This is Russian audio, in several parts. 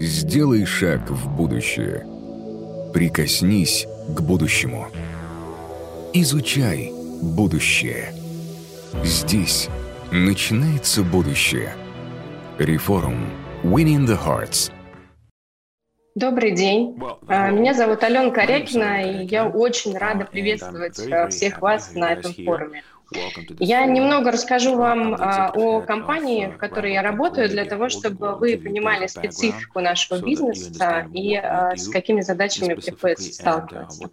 Сделай шаг в будущее. Прикоснись к будущему. Изучай будущее. Здесь начинается будущее. Реформ. Winning the Hearts. Добрый день. А, меня зовут Алена Корякина, и я очень рада приветствовать а, всех вас на этом форуме. Я немного расскажу вам а, о компании, в которой я работаю, для того, чтобы вы понимали специфику нашего бизнеса и а, с какими задачами приходится сталкиваться.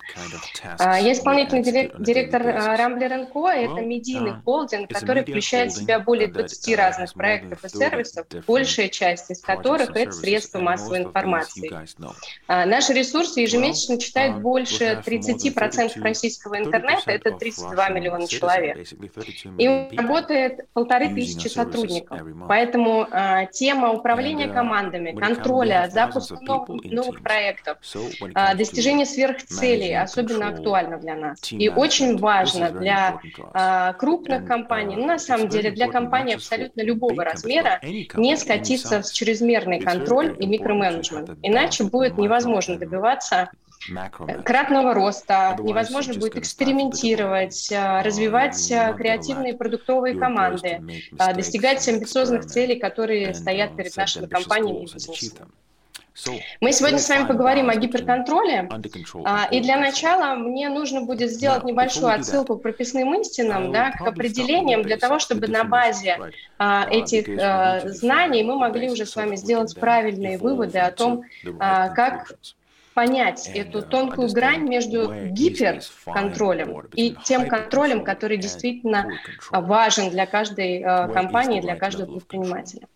А, я исполнительный директор Rambler Co. Это медийный холдинг, который включает в себя более 20 разных проектов и сервисов, большая часть из которых это средства массовой информации. Наши ресурсы ежемесячно читают больше 30% российского интернета, это 32 миллиона человек. И работает полторы тысячи сотрудников. Поэтому э, тема управления uh, командами, контроля, запуска новых, новых проектов, э, достижения сверхцелей особенно актуальна для нас. И очень важно для э, крупных компаний, ну, на самом деле для компаний абсолютно любого размера, не скатиться в чрезмерный контроль и микроменеджмент. Иначе будет невозможно добиваться кратного роста, невозможно будет экспериментировать, э, развивать э, креативные продуктовые команды, э, достигать амбициозных целей, которые стоят перед нашими компаниями и бизнесом. Мы сегодня с вами поговорим о гиперконтроле, а, и для начала мне нужно будет сделать небольшую отсылку к прописным истинам, да, к определениям, для того, чтобы на базе а, этих знаний мы могли уже с вами сделать правильные выводы о том, как понять эту тонкую грань между гиперконтролем и тем контролем, который действительно важен для каждой э, компании, для каждого предпринимателя.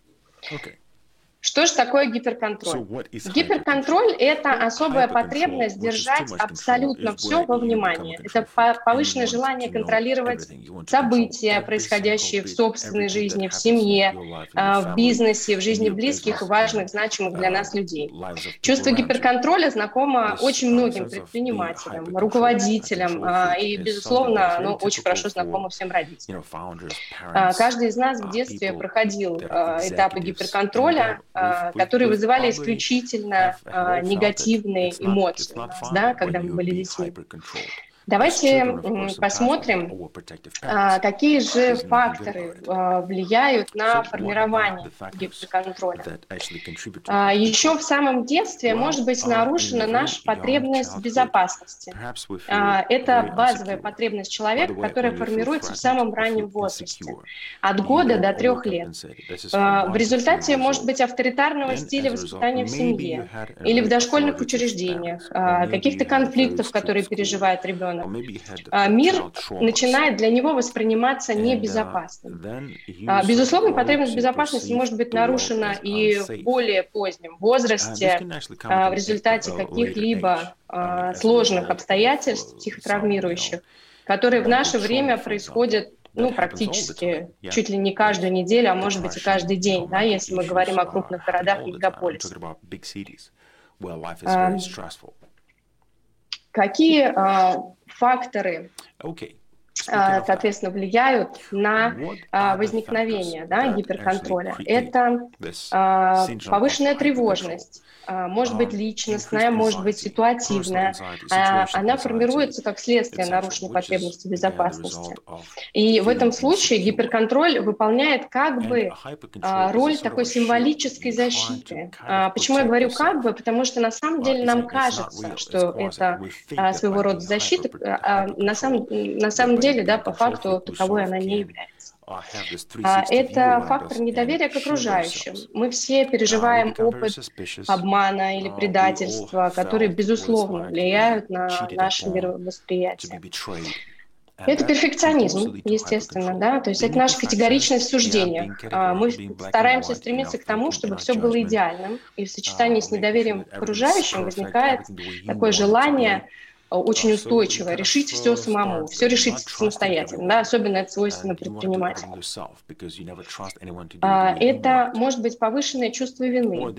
Что же такое гиперконтроль? Гиперконтроль – это особая потребность держать абсолютно все во внимании. Это повышенное желание контролировать события, происходящие в собственной жизни, в семье, а, в бизнесе, в жизни близких и важных, значимых для нас людей. Чувство гиперконтроля знакомо очень многим предпринимателям, руководителям а, и, безусловно, оно очень хорошо знакомо всем родителям. А, каждый из нас в детстве проходил этапы гиперконтроля, которые вызывали исключительно а, негативные эмоции, да, когда мы были детьми. Давайте посмотрим, а, какие же факторы а, влияют на формирование гиперконтроля. А, Еще в самом детстве может быть нарушена наша потребность в безопасности. Это базовая потребность человека, которая формируется в самом раннем возрасте, от года до трех лет. В результате может быть авторитарного стиля воспитания в семье или в дошкольных учреждениях, каких-то конфликтов, которые переживает ребенок а, мир начинает для него восприниматься uh, небезопасным. А, безусловно, потребность безопасности может быть нарушена и в более позднем возрасте а, в результате каких-либо сложных обстоятельств психотравмирующих, которые в наше время происходят ну, практически чуть ли не каждую неделю, а может быть и каждый день, да, если мы говорим о крупных городах и мегаполисах. Какие факторы. А, соответственно, влияют на а, возникновение да, гиперконтроля. Это а, повышенная тревожность, а, может быть личностная, может быть ситуативная. А, она формируется как следствие нарушенной потребности безопасности. И в этом случае гиперконтроль выполняет как бы а, роль такой символической защиты. Почему я говорю как бы? Потому что на самом деле нам кажется, что это своего рода защита, а на самом, на самом деле, да, по факту таковой она не является. А, это фактор недоверия к окружающим. Мы все переживаем опыт обмана или предательства, которые, безусловно, влияют на наше мировосприятие. Это перфекционизм, естественно, да, то есть это наша категоричность в суждениях. А, мы стараемся стремиться к тому, чтобы все было идеальным, и в сочетании с недоверием к окружающим возникает такое желание очень устойчивое, решить все самому, все решить самостоятельно, да, особенно это свойственно предпринимателям. А, это может быть повышенное чувство вины.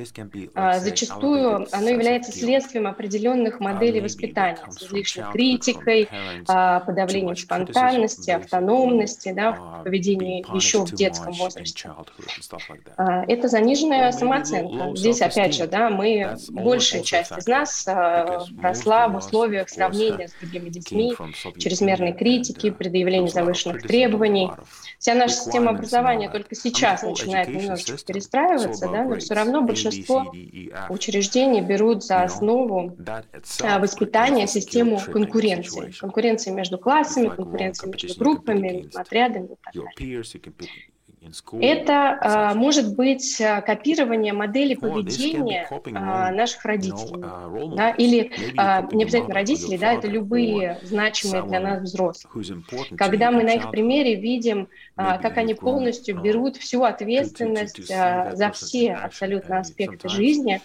А, зачастую оно является следствием определенных моделей воспитания с излишней критикой, подавлением спонтанности, автономности да, в поведении еще в детском возрасте. Это заниженная самооценка. Здесь, опять же, да, мы, большая часть из нас росла в условиях сравнения с другими детьми, чрезмерной критики, предъявления завышенных требований. Вся наша система образования только сейчас начинает немножечко перестраиваться, да, но все равно большинство учреждений берут за основу а, воспитания систему конкуренции. Конкуренции между классами, конкуренции между группами, отрядами и так далее. Это а, может быть а, копирование модели поведения а, наших родителей. Uh, да, или не обязательно родителей, да, это любые значимые для нас взрослых. Когда мы на их примере видим, как они полностью берут всю ответственность а, за все абсолютно аспекты жизни,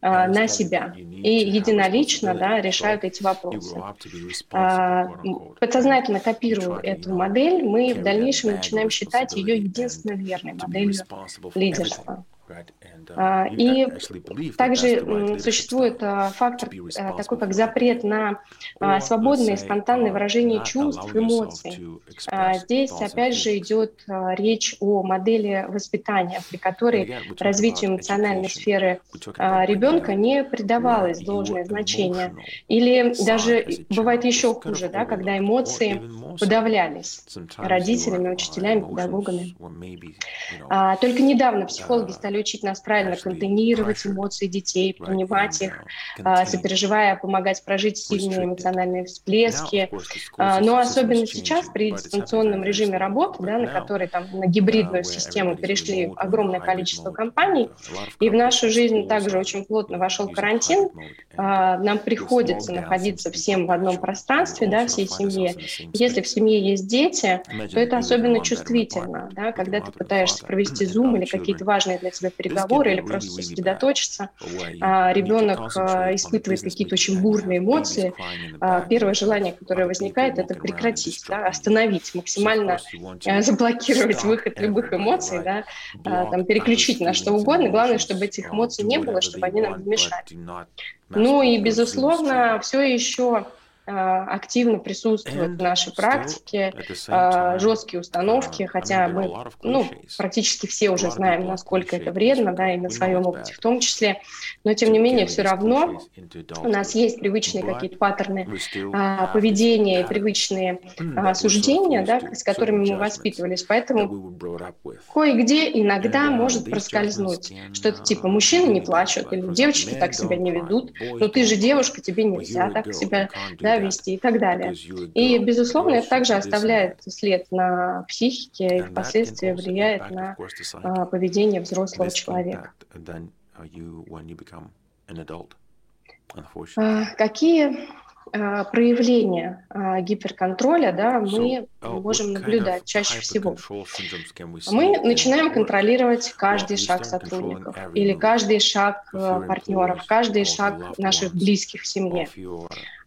а, на себя и единолично да, решают эти вопросы. А, подсознательно копируя эту модель, мы в дальнейшем начинаем считать ее единственно верной моделью лидерства. Uh, а, и также существует а, фактор а, такой, как запрет на свободное и спонтанное выражение чувств, эмоций. Здесь, опять же, идет речь о модели воспитания, при которой развитию эмоциональной сферы ребенка не придавалось должное значение. Или даже бывает еще хуже, да, когда эмоции подавлялись родителями, учителями, педагогами. Только недавно психологи стали учить нас правильно контейнировать эмоции детей, принимать их, а, сопереживая, помогать прожить сильные эмоциональные всплески. А, но особенно сейчас при дистанционном режиме работы, да, на который там на гибридную систему перешли огромное количество компаний, и в нашу жизнь также очень плотно вошел карантин, а, нам приходится находиться всем в одном пространстве, да, всей семье. Если в семье есть дети, то это особенно чувствительно, да, когда ты пытаешься провести зум или какие-то важные для тебя переговоры или просто сосредоточиться. А, ребенок а, испытывает какие-то очень бурные эмоции. А, первое желание, которое возникает, это прекратить, да, остановить, максимально а, заблокировать выход любых эмоций, да, там, переключить на что угодно. Главное, чтобы этих эмоций не было, чтобы они нам не мешали. Ну и, безусловно, все еще активно присутствуют в нашей практике а, жесткие установки, хотя мы ну, практически все уже знаем, насколько это вредно, да, и на своем опыте в том числе, но тем не менее все равно у нас есть привычные какие-то паттерны а, поведения и привычные суждения, да, с которыми мы воспитывались, поэтому кое-где иногда может проскользнуть что-то типа «мужчины не плачут» или «девочки так себя не ведут», «ну ты же девушка, тебе нельзя так себя да, вести и так далее. И, безусловно, это также оставляет след на психике и впоследствии влияет на а, поведение взрослого человека. А, какие а, проявления гиперконтроля да, мы uh, можем наблюдать чаще всего. Мы начинаем контролировать каждый шаг сотрудников или каждый шаг э, партнеров, каждый шаг наших близких в семье.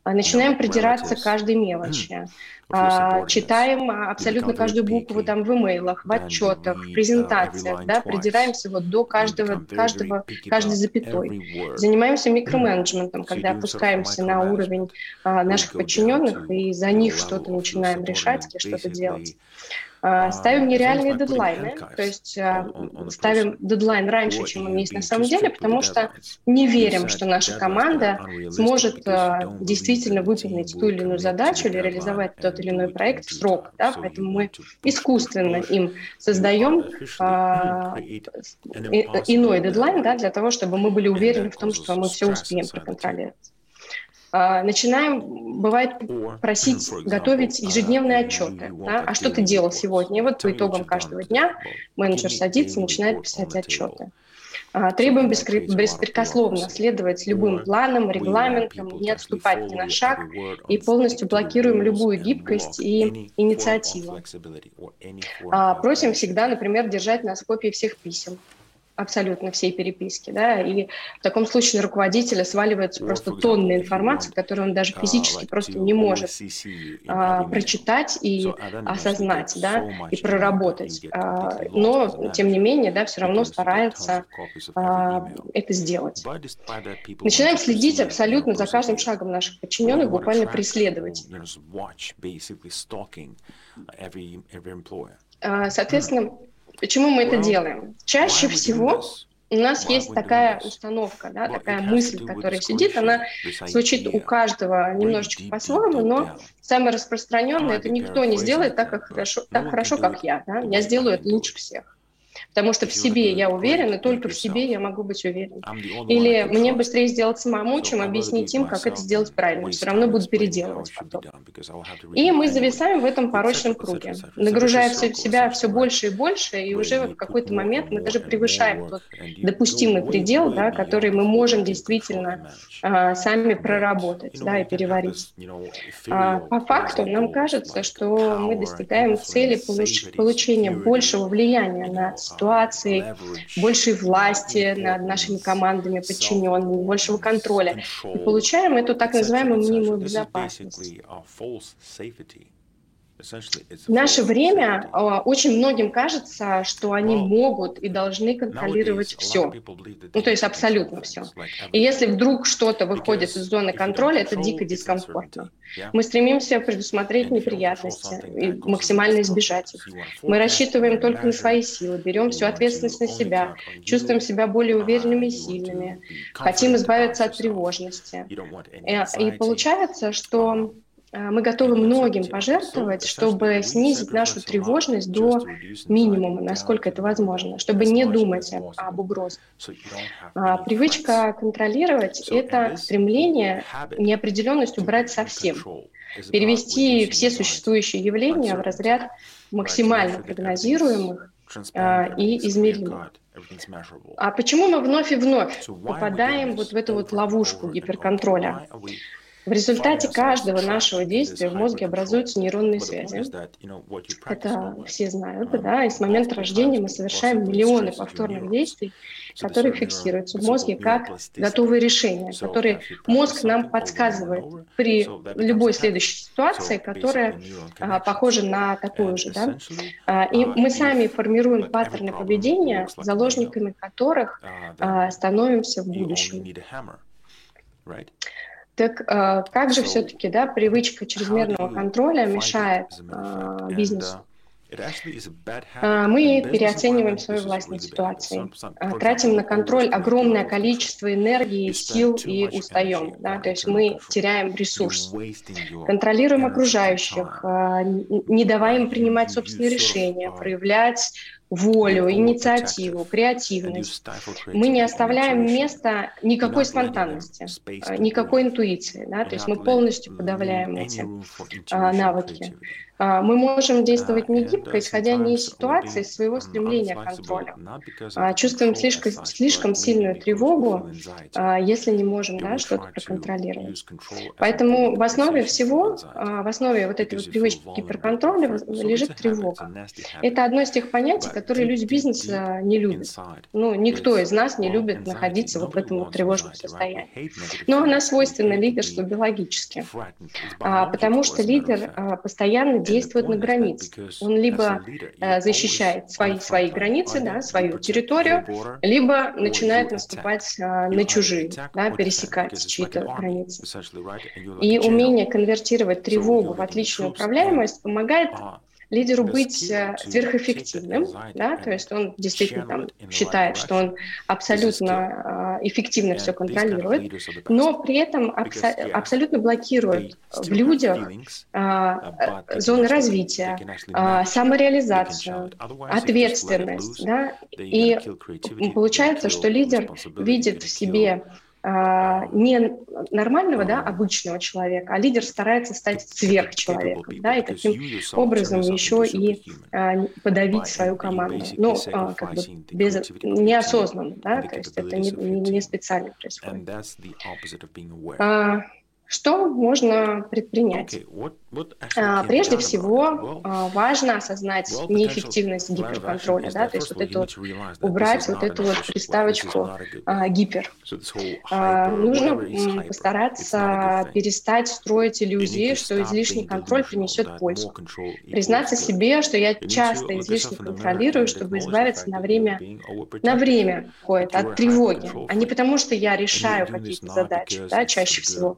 А, начинаем придираться к каждой мелочи, а, читаем абсолютно каждую букву там в имейлах, в отчетах, в презентациях, да, придираемся вот до каждого, каждого, каждой запятой. Занимаемся микроменеджментом, когда опускаемся на уровень а, наших подчиненных и за них что-то начинаем решать или что-то делать. А, а, ставим нереальные дедлайны, то есть а, ставим дедлайн раньше, чем он есть на самом деле, потому что не верим, что наша команда сможет действительно выполнить ту или иную задачу или реализовать тот или иной проект в срок. Да? Поэтому мы искусственно им создаем иной дедлайн да, для того, чтобы мы были уверены в том, что мы все успеем проконтролировать. А, начинаем, бывает, просить готовить ежедневные отчеты. Да? А что ты делал сегодня? И вот по итогам каждого дня менеджер садится и начинает писать отчеты. А, требуем беспрекословно следовать любым планам, регламентам, не отступать ни на шаг и полностью блокируем любую гибкость и инициативу. А, просим всегда, например, держать нас копии всех писем абсолютно всей переписки, да, и в таком случае на руководителя сваливается просто тонны информации, которую он даже физически просто не может а, прочитать и осознать, да, и проработать. А, но, тем не менее, да, все равно старается а, это сделать. Начинаем следить абсолютно за каждым шагом наших подчиненных, буквально преследовать. А, соответственно, почему мы это делаем? Чаще всего у нас есть такая установка, да, такая мысль, которая сидит, она звучит у каждого немножечко по-своему, но самое распространенное это никто не сделает так, как хорошо, так хорошо, как я. Да? Я сделаю это лучше всех. Потому что в себе я уверен, и только в себе я могу быть уверен. Или мне быстрее сделать самому, чем объяснить им, как это сделать правильно. Все равно буду переделывать потом. И мы зависаем в этом порочном круге, нагружая все, себя все больше и больше, и уже в какой-то момент мы даже превышаем тот допустимый предел, да, который мы можем действительно а, сами проработать да, и переварить. А, по факту нам кажется, что мы достигаем цели получ- получения большего влияния на ситуации, большей власти над нашими командами, подчиненными, большего контроля. И получаем эту так называемую мнимую безопасность. В наше время а, очень многим кажется, что они могут и должны контролировать все. Ну, то есть абсолютно все. И если вдруг что-то выходит из зоны контроля, это дико дискомфортно. Мы стремимся предусмотреть неприятности и максимально избежать их. Мы рассчитываем только на свои силы, берем всю ответственность на себя, чувствуем себя более уверенными и сильными, хотим избавиться от тревожности. И, и получается, что мы готовы многим пожертвовать, чтобы снизить нашу тревожность до минимума, насколько это возможно, чтобы не думать об угрозах. А, привычка контролировать — это стремление неопределенность убрать совсем, перевести все существующие явления в разряд максимально прогнозируемых а, и измеримых. А почему мы вновь и вновь попадаем вот в эту вот ловушку гиперконтроля? В результате каждого нашего действия в мозге образуются нейронные связи. Это все знают, да, и с момента рождения мы совершаем миллионы повторных действий, которые фиксируются в мозге как готовые решения, которые мозг нам подсказывает при любой следующей ситуации, которая а, похожа на такую же. Да? А, и мы сами формируем паттерны поведения, заложниками которых а, становимся в будущем. Так э, как же все-таки да, привычка чрезмерного контроля мешает э, бизнесу? А, мы переоцениваем свою власть над ситуацией, а, тратим на контроль огромное количество энергии, сил и устаем. Да? То есть мы теряем ресурс. Контролируем окружающих, не давая им принимать собственные решения, проявлять волю, инициативу, креативность. Мы не оставляем места никакой спонтанности, никакой интуиции. Да? То есть мы полностью подавляем эти навыки. А, мы можем действовать не гибко, исходя не из ситуации, из своего стремления к контролю. А, чувствуем слишком, слишком сильную тревогу, а, если не можем да, что-то проконтролировать. Поэтому в основе всего, в основе вот этой вот привычки гиперконтроля лежит тревога. Это одно из тех понятий, которые люди бизнеса не любят. Ну, никто из нас не любит находиться вот в этом вот тревожном состоянии. Но она свойственна лидерству биологически, потому что лидер постоянно действует на границе. Он либо э, защищает свои, свои границы, да, свою территорию, либо начинает наступать а, на чужие, да, пересекать чьи-то границы. И умение конвертировать тревогу в отличную управляемость помогает лидеру быть э, сверхэффективным, да, то есть он действительно там считает, что он абсолютно э, эффективно все контролирует, но при этом абсо- абсолютно блокирует в людях э, зоны развития, самореализацию, ответственность, да, и получается, что лидер видит в себе не нормального, да, обычного человека, а лидер старается стать сверхчеловеком, да, и таким образом еще и а, подавить свою команду. Ну, а, как бы без, неосознанно, да, то есть это не, не специально происходит. Что можно предпринять? А, прежде всего, а, важно осознать неэффективность гиперконтроля, да, то есть вот эту вот, убрать вот эту вот приставочку а, гипер. Нужно постараться перестать строить иллюзии, что излишний контроль принесет пользу. Признаться себе, что я часто излишне контролирую, чтобы избавиться на время, на время какое-то от тревоги, а не потому, что я решаю какие-то задачи, да, чаще всего.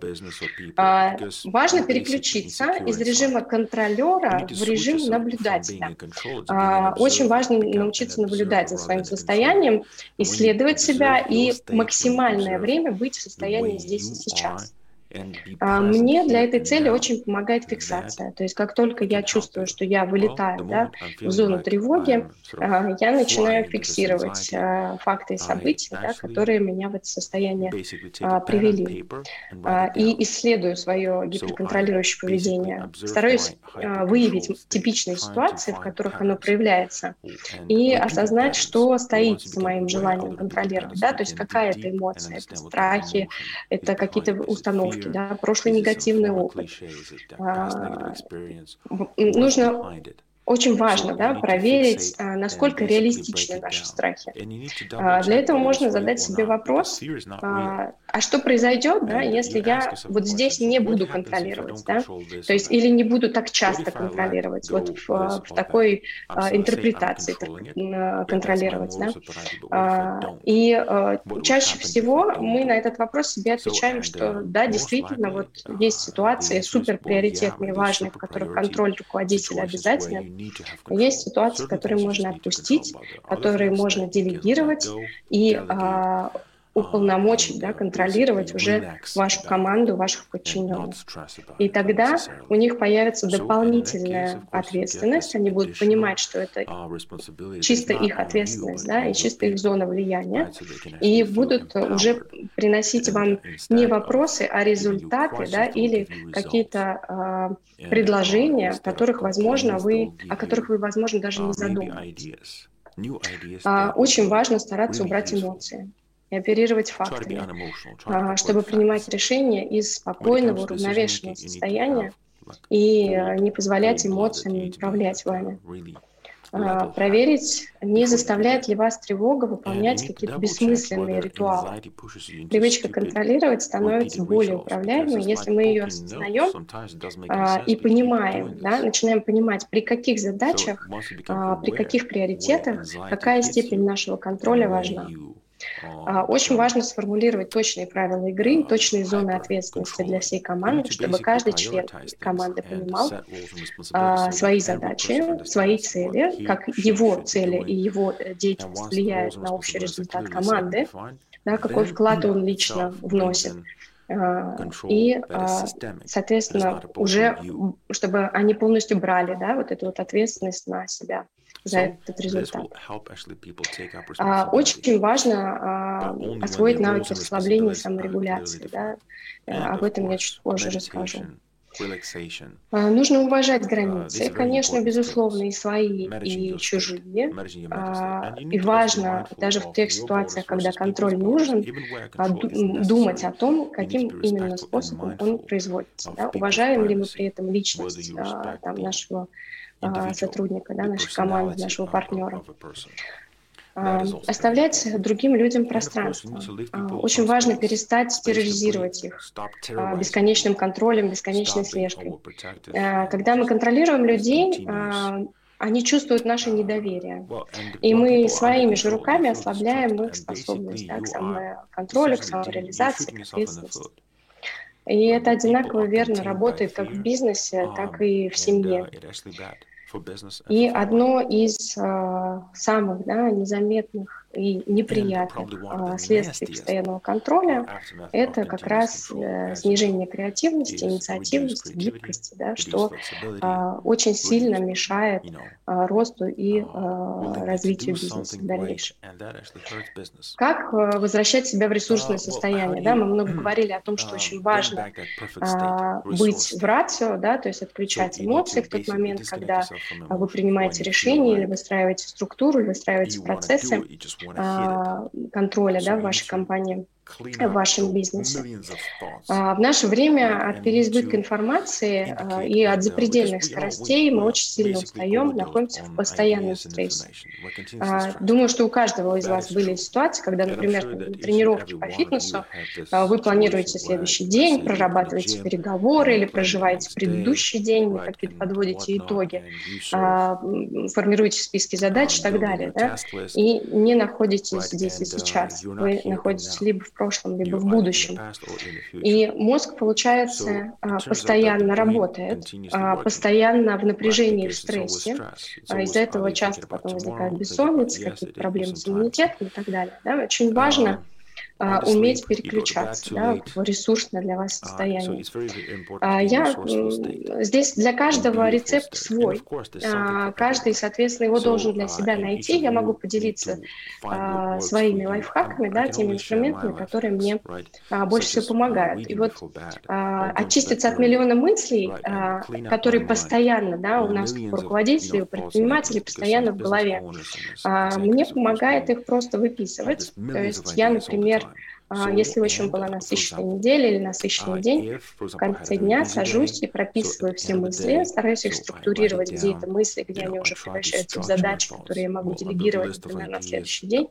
Важно переключиться из режима контролера в режим наблюдателя. А, очень важно научиться наблюдать за своим состоянием, исследовать себя и максимальное время быть в состоянии здесь и сейчас. А, мне для этой цели очень помогает фиксация. То есть как только я чувствую, что я вылетаю да, в зону тревоги, а, я начинаю фиксировать а, факты и события, да, которые меня в это состояние привели. И исследую свое гиперконтролирующее поведение. Стараюсь выявить типичные ситуации, в которых оно проявляется, и осознать, что стоит за моим желанием контролировать. Да? То есть какая это эмоция, это страхи, это какие-то установки, ошибки, да, прошлый негативный опыт. А, нужно очень важно да, проверить, а, насколько реалистичны наши страхи. А, для этого можно задать себе вопрос, а, а что произойдет, да, если я вот здесь не буду контролировать, да? то есть или не буду так часто контролировать, вот в, в такой интерпретации контролировать. Да? И чаще всего мы на этот вопрос себе отвечаем, что да, действительно, вот есть ситуации супер приоритетные, важные, в которых контроль руководителя обязательно, есть ситуации, которые можно отпустить, которые можно делегировать и а, уполномочить, да, контролировать уже вашу команду, ваших подчиненных. И тогда у них появится дополнительная ответственность, они будут понимать, что это чисто их ответственность, да, и чисто их зона влияния, и будут уже приносить вам не вопросы, а результаты, да, или какие-то э, предложения, которых, возможно, вы, о которых вы, возможно, даже не задумываетесь. А, очень важно стараться убрать эмоции и оперировать фактами, а, чтобы принимать решения из спокойного, уравновешенного состояния и э, не позволять эмоциям управлять вами. А, проверить, не заставляет ли вас тревога выполнять какие-то бессмысленные ритуалы. Привычка контролировать становится более управляемой, если мы ее осознаем а, и понимаем, да, начинаем понимать, при каких задачах, при каких приоритетах, какая степень нашего контроля важна. А, очень важно сформулировать точные правила игры точные зоны ответственности для всей команды, чтобы каждый член команды понимал а, свои задачи, свои цели, как его цели и его э, деятельность влияют на общий результат команды, да, какой вклад он лично вносит. А, и, соответственно, уже, чтобы они полностью брали да, вот эту вот ответственность на себя за этот результат. А, очень важно а, освоить навыки расслабления и саморегуляции. Да? Э, об этом я чуть позже расскажу. А, нужно уважать uh, границы, конечно, безусловно, и свои, и чужие. И важно даже в тех ситуациях, когда контроль нужен, думать о том, каким именно способом он производится. Да? Уважаем ли мы при этом личность там, нашего а, сотрудника, да, нашей команды, нашего партнера. А, оставлять другим людям пространство. А, очень важно перестать терроризировать их бесконечным контролем, бесконечной слежкой. Когда мы контролируем людей, они чувствуют наше недоверие. И мы своими же руками ослабляем их способность да, к самоконтролю, к самореализации, к ответственности. И это одинаково верно работает как в бизнесе, так и в семье. И одно из э, самых да, незаметных и неприятных а, следствий постоянного контроля — это как раз э, снижение креативности, инициативности, гибкости, да, что а, очень сильно мешает а, росту и uh, развитию бизнеса в дальнейшем. Как э, возвращать себя в ресурсное состояние? Да, мы много говорили о том, что очень важно быть в рацио, да, то есть отключать эмоции в тот момент, когда вы принимаете решение или выстраиваете структуру, или выстраиваете процессы, контроля да, в вашей компании. В вашем бизнесе. А, в наше время от переизбытка информации а, и от запредельных скоростей мы очень сильно устаем, находимся в постоянном стрессе. А, думаю, что у каждого из вас были ситуации, когда, например, на тренировке по фитнесу вы планируете следующий день, прорабатываете переговоры или проживаете предыдущий день, какие-то подводите итоги, формируете списки задач и так далее, да? и не находитесь здесь и сейчас. Вы находитесь либо в прошлом, либо в будущем. И мозг, получается, а, постоянно работает, а, постоянно в напряжении, в стрессе. А, из-за этого часто потом возникает бессонница, какие-то проблемы с иммунитетом и так далее. Да? Очень важно а, уметь переключаться да, в ресурсное для вас uh, состояние. А, я здесь для каждого рецепт свой. А, каждый, соответственно, его должен для себя найти. Я могу поделиться своими лайфхаками, да, теми инструментами, которые мне больше всего помогают. И вот очиститься от миллиона мыслей, которые постоянно да, у нас у руководителей, у предпринимателей постоянно в голове. Мне помогает их просто выписывать. То есть я, например, а, если очень была насыщенная неделя или насыщенный день, в конце дня сажусь и прописываю все мысли, стараюсь их структурировать, где это мысли, где они уже превращаются в задачи, которые я могу делегировать, например, на следующий день.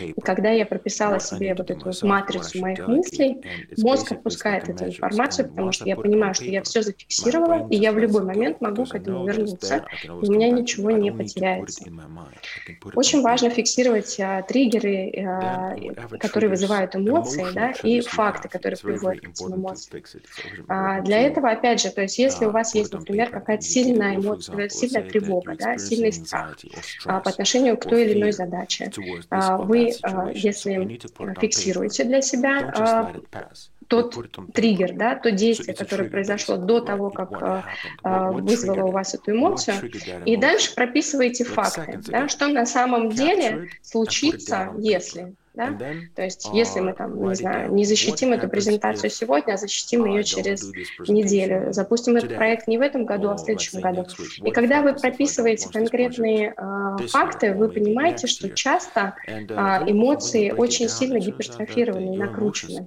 И когда я прописала себе вот эту вот матрицу моих мыслей, мозг отпускает эту информацию, потому что я понимаю, что я все зафиксировала, и я в любой момент могу к этому вернуться, и у меня ничего не потеряется. Очень важно фиксировать а, триггеры, а, которые вызывают эмоции, эмоции, да, и факты, которые приводят к этим эмоциям. А, для этого, опять же, то есть если у вас есть, например, какая-то сильная эмоция, сильная тревога, да, сильный страх а, по отношению к той или иной задаче, а, вы, а, если фиксируете для себя а, тот триггер, да, то действие, которое произошло до того, как э, вызвало у вас эту эмоцию, и дальше прописываете факты, да, что на самом деле случится, если да? То есть, если мы там, не знаю, не защитим эту презентацию сегодня, а защитим ее через неделю, запустим этот проект не в этом году, а в следующем году. И когда вы прописываете конкретные э, факты, вы понимаете, что часто э, эмоции очень сильно гипертрофированы и накручены.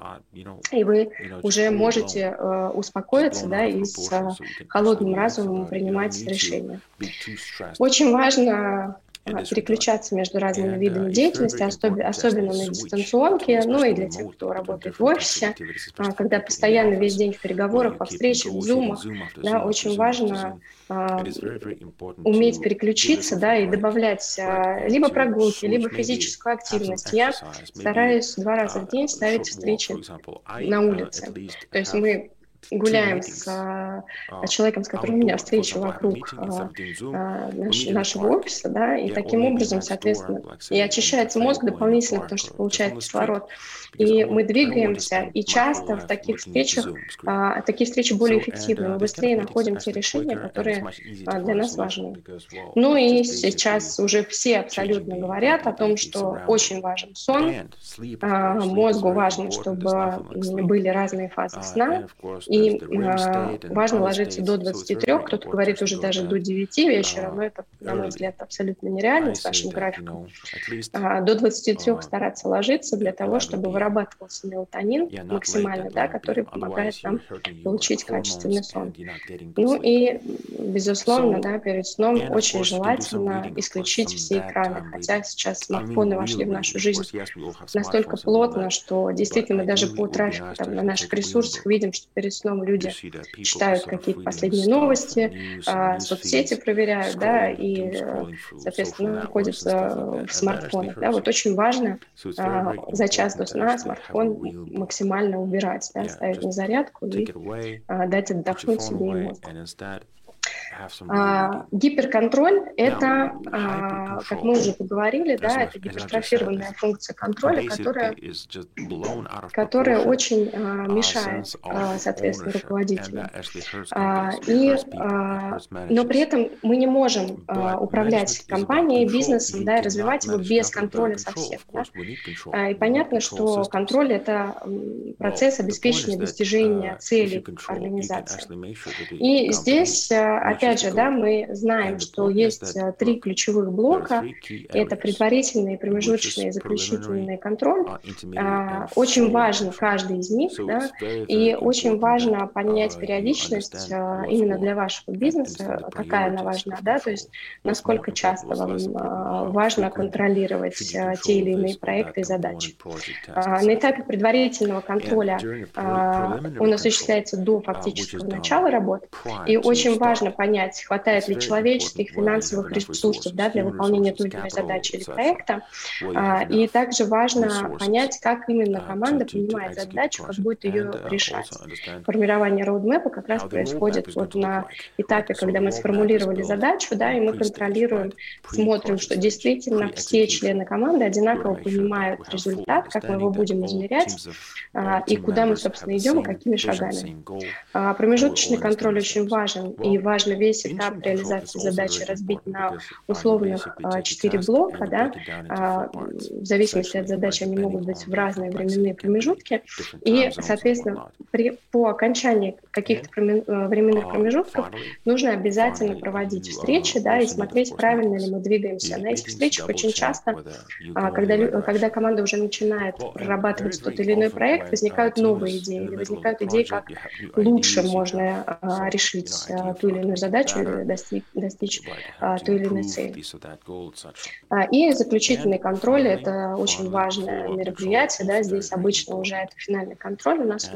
И вы уже можете э, успокоиться, да, и с э, холодным разумом принимать решения. Очень важно переключаться между разными видами деятельности, особенно на дистанционке, ну и для тех, кто работает в офисе, а, когда постоянно весь день в переговорах, по встречах, в зумах, да, очень важно а, уметь переключиться, да, и добавлять а, либо прогулки, либо физическую активность. Я стараюсь два раза в день ставить встречи на улице. То есть мы гуляем с а, а, человеком, с которым у меня встреча вокруг а, а, наш, нашего офиса, да, и таким образом, соответственно, и очищается мозг дополнительно, потому что получает кислород. И мы двигаемся, и часто в таких встречах, а, такие встречи более эффективны, мы быстрее находим те решения, которые а, для нас важны. Ну и сейчас уже все абсолютно говорят о том, что очень важен сон, а, мозгу важно, чтобы были разные фазы сна, и важно ложиться до 23, кто-то говорит уже даже до 9 вечера, но это, на мой взгляд, абсолютно нереально с вашим графиком. До 23 стараться ложиться для того, чтобы вырабатывался мелатонин максимально, да, который помогает нам получить качественный сон. Ну и, безусловно, да, перед сном очень желательно исключить все экраны, хотя сейчас смартфоны вошли в нашу жизнь настолько плотно, что действительно мы даже по трафику там, на наших ресурсах видим, что перед сном люди читают какие-то последние новости, а, соцсети проверяют, да, и, соответственно, находятся в смартфонах. Да, вот очень важно а, за час до сна смартфон максимально убирать, да, ставить на зарядку и а, дать отдохнуть себе и мозгу. А, гиперконтроль – это, а, как мы уже поговорили, да, это гипертрофированная функция контроля, которая, которая очень а, мешает, а, соответственно, руководителю. А, и, а, но при этом мы не можем а, управлять компанией, бизнесом, да, и развивать его без контроля совсем. Да? А, и понятно, что контроль – это процесс обеспечения достижения uh, целей организации. И здесь, опять же, да, мы знаем, что есть три ключевых блока. Это предварительный, промежуточный и заключительный контроль. Очень важен каждый из них, да, и очень важно понять периодичность именно для вашего бизнеса, какая она важна, да, то есть насколько часто вам важно контролировать те или иные проекты и задачи. На этапе предварительного контроля он осуществляется до фактического начала работы, и очень важно понять, хватает ли человеческих, финансовых ресурсов да, для выполнения той или иной задачи или проекта. А, и также важно понять, как именно команда понимает задачу, как будет ее решать. Формирование роудмэпа как раз происходит вот на этапе, когда мы сформулировали задачу, да, и мы контролируем, смотрим, что действительно все члены команды одинаково понимают результат, как мы его будем измерять, а, и куда мы, собственно, идем, и какими шагами. А, промежуточный контроль очень важен, и важно весь этап реализации задачи разбить на условных а, четыре блока, да, а, в зависимости от задачи они могут быть в разные временные промежутки, и, соответственно, при, по окончании каких-то э, временных промежутков нужно обязательно проводить встречи, да, и смотреть, правильно ли мы двигаемся. На этих встречах очень часто, когда, когда команда уже начинает прорабатывать тот или иной проект, возникают новые идеи, или возникают идеи, как лучше можно а, решить а, ту или иную задачу или достичь, достичь а, ту или иную цель. А, и заключительный контроль – это очень важное мероприятие. Да, здесь обычно уже это финальный контроль у нас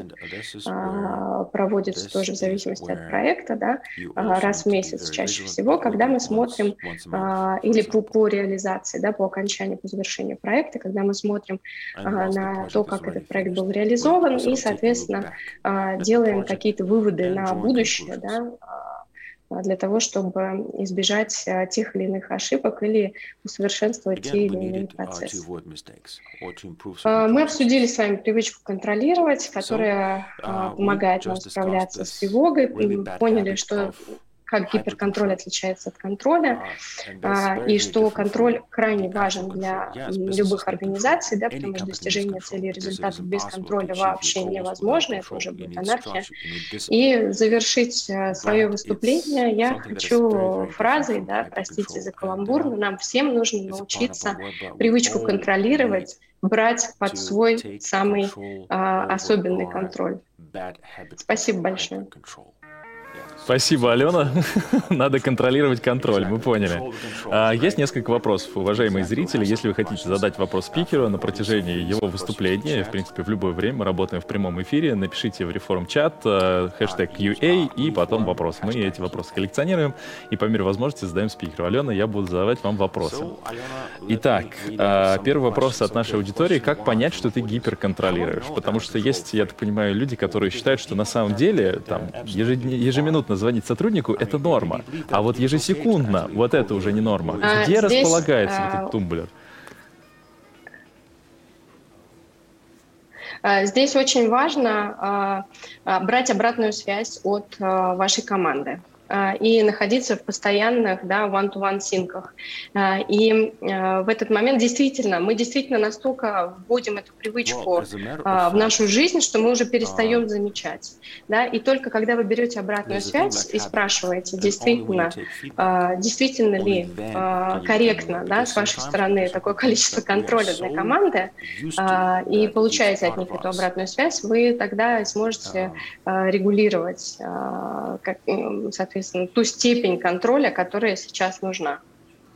а, проводится тоже в зависимости от проекта, да, а, раз в месяц чаще всего, когда мы смотрим а, или по, по реализации, да, по окончанию, по завершению проекта, когда мы смотрим а, на то, как этот проект был реализован, и, соответственно, а, делаем какие-то выводы на будущее, да, для того, чтобы избежать а, тех или иных ошибок или усовершенствовать те или иные процессы. Мы обсудили с вами привычку контролировать, которая помогает нам справляться с тревогой, и поняли, что как гиперконтроль отличается от контроля, а, и что контроль крайне важен для любых организаций, да, потому что достижение целей и результатов без контроля вообще невозможно, это уже будет анархия. И завершить э, свое выступление я хочу фразой, да, простите за каламбур, но нам всем нужно научиться привычку контролировать, брать под свой самый а, особенный контроль. Спасибо большое. Спасибо, Алена. Надо контролировать контроль, мы поняли. А, есть несколько вопросов, уважаемые зрители. Если вы хотите задать вопрос спикеру на протяжении его выступления, в принципе, в любое время, мы работаем в прямом эфире, напишите в реформ чат э, хэштег UA и потом вопрос. Мы эти вопросы коллекционируем и по мере возможности задаем спикеру. Алена, я буду задавать вам вопросы. Итак, а, первый вопрос от нашей аудитории. Как понять, что ты гиперконтролируешь? Потому что есть, я так понимаю, люди, которые считают, что на самом деле там ежеминутно минутно звонить сотруднику, это норма. А вот ежесекундно, вот это уже не норма. А, Где здесь, располагается а... этот тумблер? А, здесь очень важно брать обратную связь от вашей команды. А, и находиться в постоянных да, one-to-one синках. А, и а, в этот момент действительно, мы действительно настолько вводим эту привычку в нашу жизнь, что мы уже перестаем замечать. Да? И только когда вы берете обратную связь и спрашиваете, действительно, действительно ли корректно да, с вашей стороны такое количество контроля для команды, и получаете от них эту обратную связь, вы тогда сможете регулировать, соответственно, соответственно, ту степень контроля, которая сейчас нужна.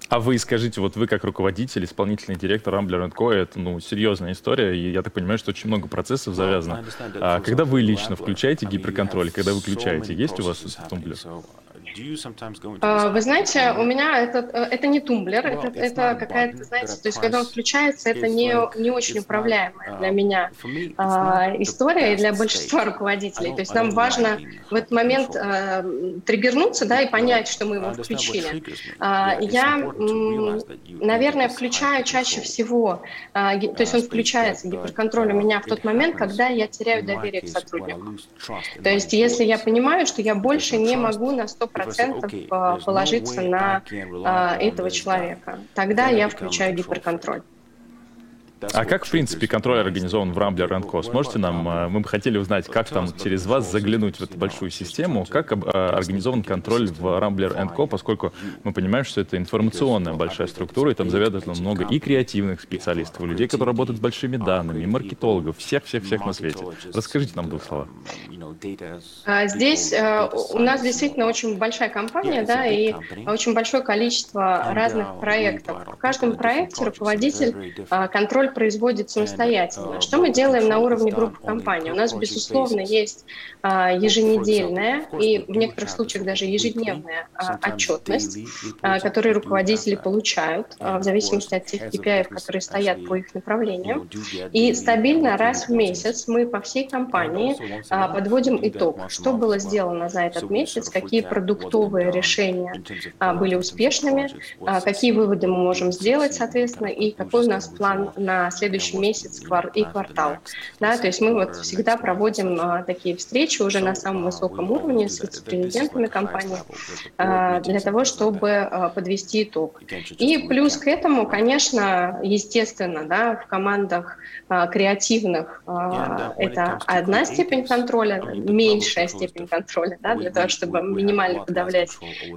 А вы скажите, вот вы как руководитель, исполнительный директор Rambler Co, это ну, серьезная история, и я так понимаю, что очень много процессов завязано. А когда вы лично включаете гиперконтроль, когда выключаете, есть у вас тумблер? А, вы знаете, у меня это, это не тумблер, это, это какая-то, знаете, то есть когда он включается, это не, не очень управляемая для меня а, история и для большинства руководителей. То есть нам важно в этот момент а, триггернуться да, и понять, что мы его включили. А, я, наверное, включаю чаще всего, то есть он включается, гиперконтроль у меня в тот момент, когда я теряю доверие к сотруднику. То есть если я понимаю, что я больше не могу на 100% процентов а, положиться на а, этого человека. Тогда я включаю гиперконтроль. А как, в принципе, контроль организован в Rambler Co? Сможете нам, э, мы бы хотели узнать, как там через вас заглянуть в эту большую систему, как э, организован контроль в Rambler Co, поскольку мы понимаем, что это информационная большая структура, и там заведует много и креативных специалистов, и людей, которые работают с большими данными, и маркетологов, всех-всех-всех на свете. Расскажите нам двух слова. А, здесь э, у нас действительно очень большая компания, да, и очень большое количество разных проектов. В каждом проекте руководитель контроль контроль производит самостоятельно. Что мы делаем на уровне группы компаний? У нас, безусловно, есть а, еженедельная и в некоторых случаях даже ежедневная а, отчетность, а, которую руководители получают в зависимости от тех KPI, которые стоят по их направлениям. И стабильно раз в месяц мы по всей компании подводим итог, что было сделано за этот месяц, какие продуктовые решения были успешными, какие выводы мы можем сделать, соответственно, и какой у нас план на следующий месяц и квартал. Да, то есть мы вот всегда проводим а, такие встречи уже на самом высоком уровне с вице-президентами компании а, для того, чтобы а, подвести итог. И плюс к этому, конечно, естественно, да, в командах креативных это одна степень контроля, меньшая степень контроля, да, для того, чтобы минимально подавлять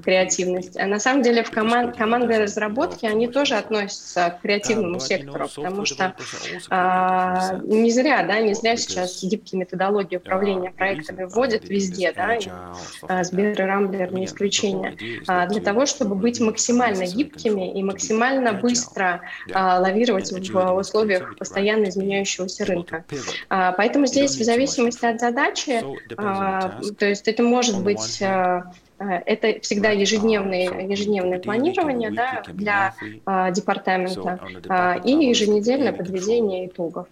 креативность. А на самом деле в команд, команды разработки они тоже относятся к креативному сектору, потому что а, не зря, да, не зря сейчас гибкие методологии управления проектами вводят везде, да, и, а, Сбер и Рамблер не исключение, а, для того, чтобы быть максимально гибкими и максимально быстро а, лавировать в условиях постоянно изменяющегося рынка. А, поэтому здесь в зависимости от задачи, а, то есть это может быть а, это всегда ежедневное, ежедневное планирование да, для а, департамента а, и еженедельное подведение итогов.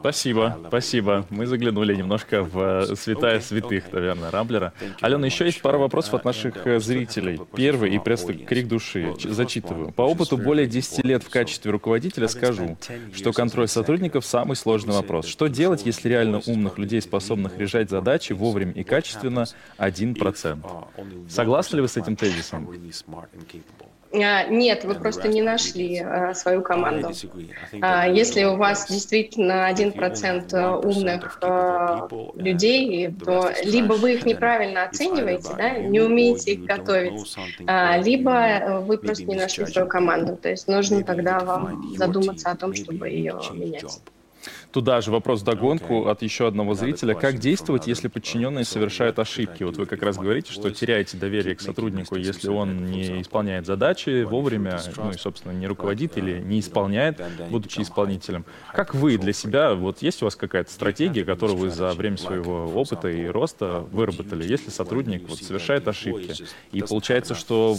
Спасибо, спасибо. Мы заглянули немножко в э, святая святых, наверное, Рамблера. Алена, еще есть пара вопросов от наших э, зрителей. Первый, и просто крик души, зачитываю. По опыту более 10 лет в качестве руководителя скажу, что контроль сотрудников – самый сложный вопрос. Что делать, если реально умных людей, способных решать задачи вовремя и качественно, 1%? Согласны ли вы с этим тезисом? А, нет, вы просто не нашли а, свою команду. А, если у вас действительно один процент умных людей, то либо вы их неправильно оцениваете, да, не умеете их готовить, либо вы просто не нашли свою команду. То есть нужно тогда вам задуматься о том, чтобы ее менять. Туда же вопрос догонку от еще одного зрителя. Как действовать, если подчиненные совершают ошибки? Вот вы как раз говорите, что теряете доверие к сотруднику, если он не исполняет задачи вовремя, ну и, собственно, не руководит или не исполняет, будучи исполнителем. Как вы для себя, вот есть у вас какая-то стратегия, которую вы за время своего опыта и роста выработали, если сотрудник вот совершает ошибки? И получается, что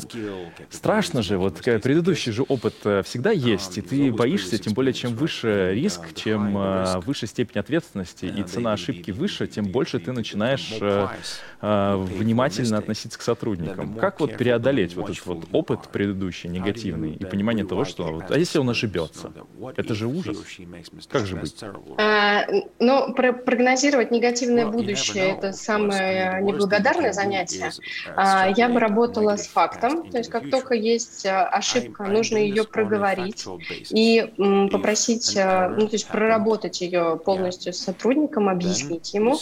страшно же, вот предыдущий же опыт э, всегда есть, и ты боишься, тем более, чем выше риск, чем Э, выше степень ответственности и цена ошибки выше, тем больше ты начинаешь э, э, внимательно относиться к сотрудникам. Как вот преодолеть вот этот вот опыт предыдущий, негативный, и понимание того, что вот, а если он ошибется? Это же ужас. Как же быть? А, ну, про прогнозировать негативное будущее — это самое неблагодарное занятие. А, я бы работала с фактом, то есть как только есть ошибка, нужно ее проговорить и попросить, ну, то есть проработать проработать ее полностью с сотрудником, объяснить ему.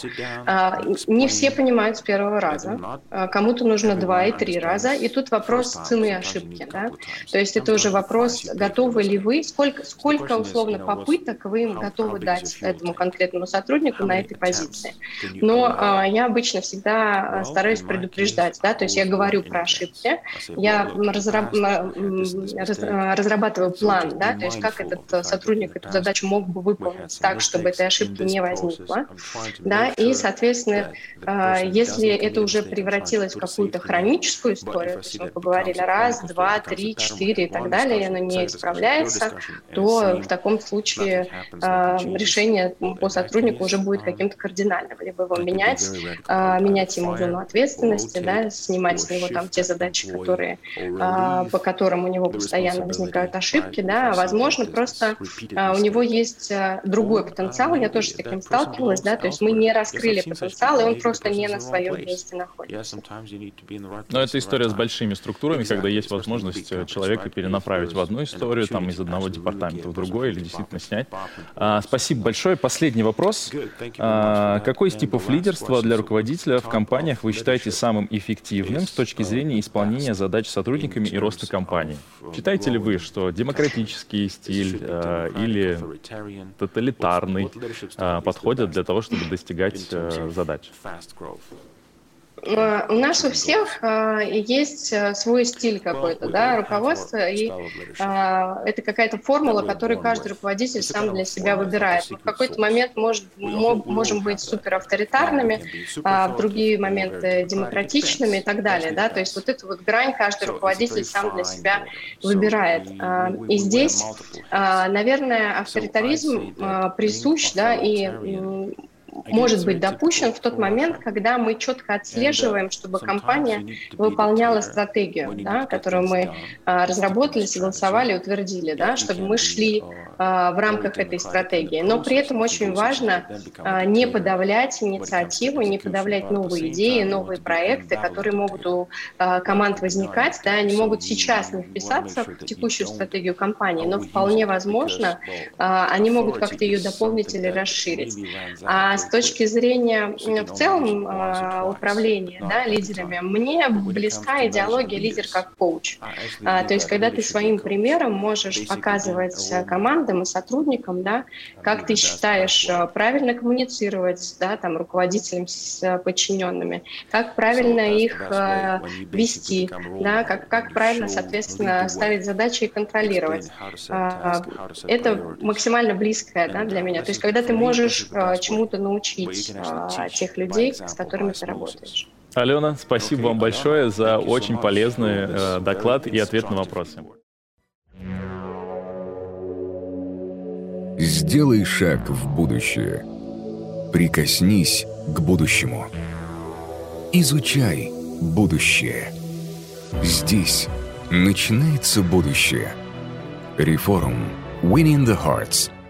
А, не все понимают с первого раза. А, кому-то нужно два и три раза. И тут вопрос цены ошибки. Да? То есть это уже вопрос, готовы ли вы, сколько, сколько условно попыток вы им готовы дать этому конкретному сотруднику на этой позиции. Но а, я обычно всегда стараюсь предупреждать. Да? То есть я говорю про ошибки, я разраб, разрабатываю план, да? то есть как этот сотрудник эту задачу мог бы выполнить так, чтобы этой ошибки не возникло. Да, и, соответственно, а, если это уже превратилось в какую-то хроническую историю, то есть мы поговорили раз, два, три, четыре и так далее, и оно не исправляется, то в таком случае а, решение по сотруднику уже будет каким-то кардинальным. Либо его менять, а, менять ему зону ответственности, да, снимать с него там те задачи, которые, по которым у него постоянно возникают ошибки, да, возможно, просто у него есть другой другой потенциал. Я тоже с таким сталкивалась, да, то есть мы не раскрыли потенциал, и он просто не на своем месте находится. Но это история с большими структурами, когда есть возможность человека перенаправить в одну историю, там из одного департамента в другой, или действительно снять. А, спасибо большое. Последний вопрос. А, какой из типов лидерства для руководителя в компаниях вы считаете самым эффективным с точки зрения исполнения задач сотрудниками и роста компании? Считаете ли вы, что демократический стиль э, или тоталитарный э, подходят для того, чтобы достигать э, задач? Э, у нас у всех э, есть э, свой стиль какой-то, да, руководство, и это какая-то формула, которую каждый руководитель сам для себя выбирает. в какой-то момент может, можем быть супер авторитарными, а в другие моменты демократичными и так далее, да, то есть вот эту вот грань каждый руководитель сам для себя выбирает. И здесь, наверное, авторитаризм присущ, да, и может быть допущен в тот момент, когда мы четко отслеживаем, чтобы компания выполняла стратегию, да, которую мы а, разработали, согласовали, утвердили, да, чтобы мы шли а, в рамках этой стратегии. Но при этом очень важно а, не подавлять инициативу, не подавлять новые идеи, новые проекты, которые могут у а, команд возникать. Да, они могут сейчас не вписаться в текущую стратегию компании, но вполне возможно, а, они могут как-то ее дополнить или расширить. А с точки зрения в целом а, управления да, лидерами, мне близка идеология лидер как коуч. А, то есть, когда ты своим примером можешь показывать командам и сотрудникам, да, как ты считаешь а, правильно коммуницировать да, там, руководителям с подчиненными, как правильно их вести, да, как, как правильно, соответственно, ставить задачи и контролировать. Это максимально близкое да, для меня. То есть, когда ты можешь чему-то научиться, научить а, тех людей, с которыми ты работаешь. Алена, спасибо вам большое за очень полезный э, доклад и ответ на вопросы. Сделай шаг в будущее. Прикоснись к будущему. Изучай будущее. Здесь начинается будущее. Реформ. Winning the Hearts –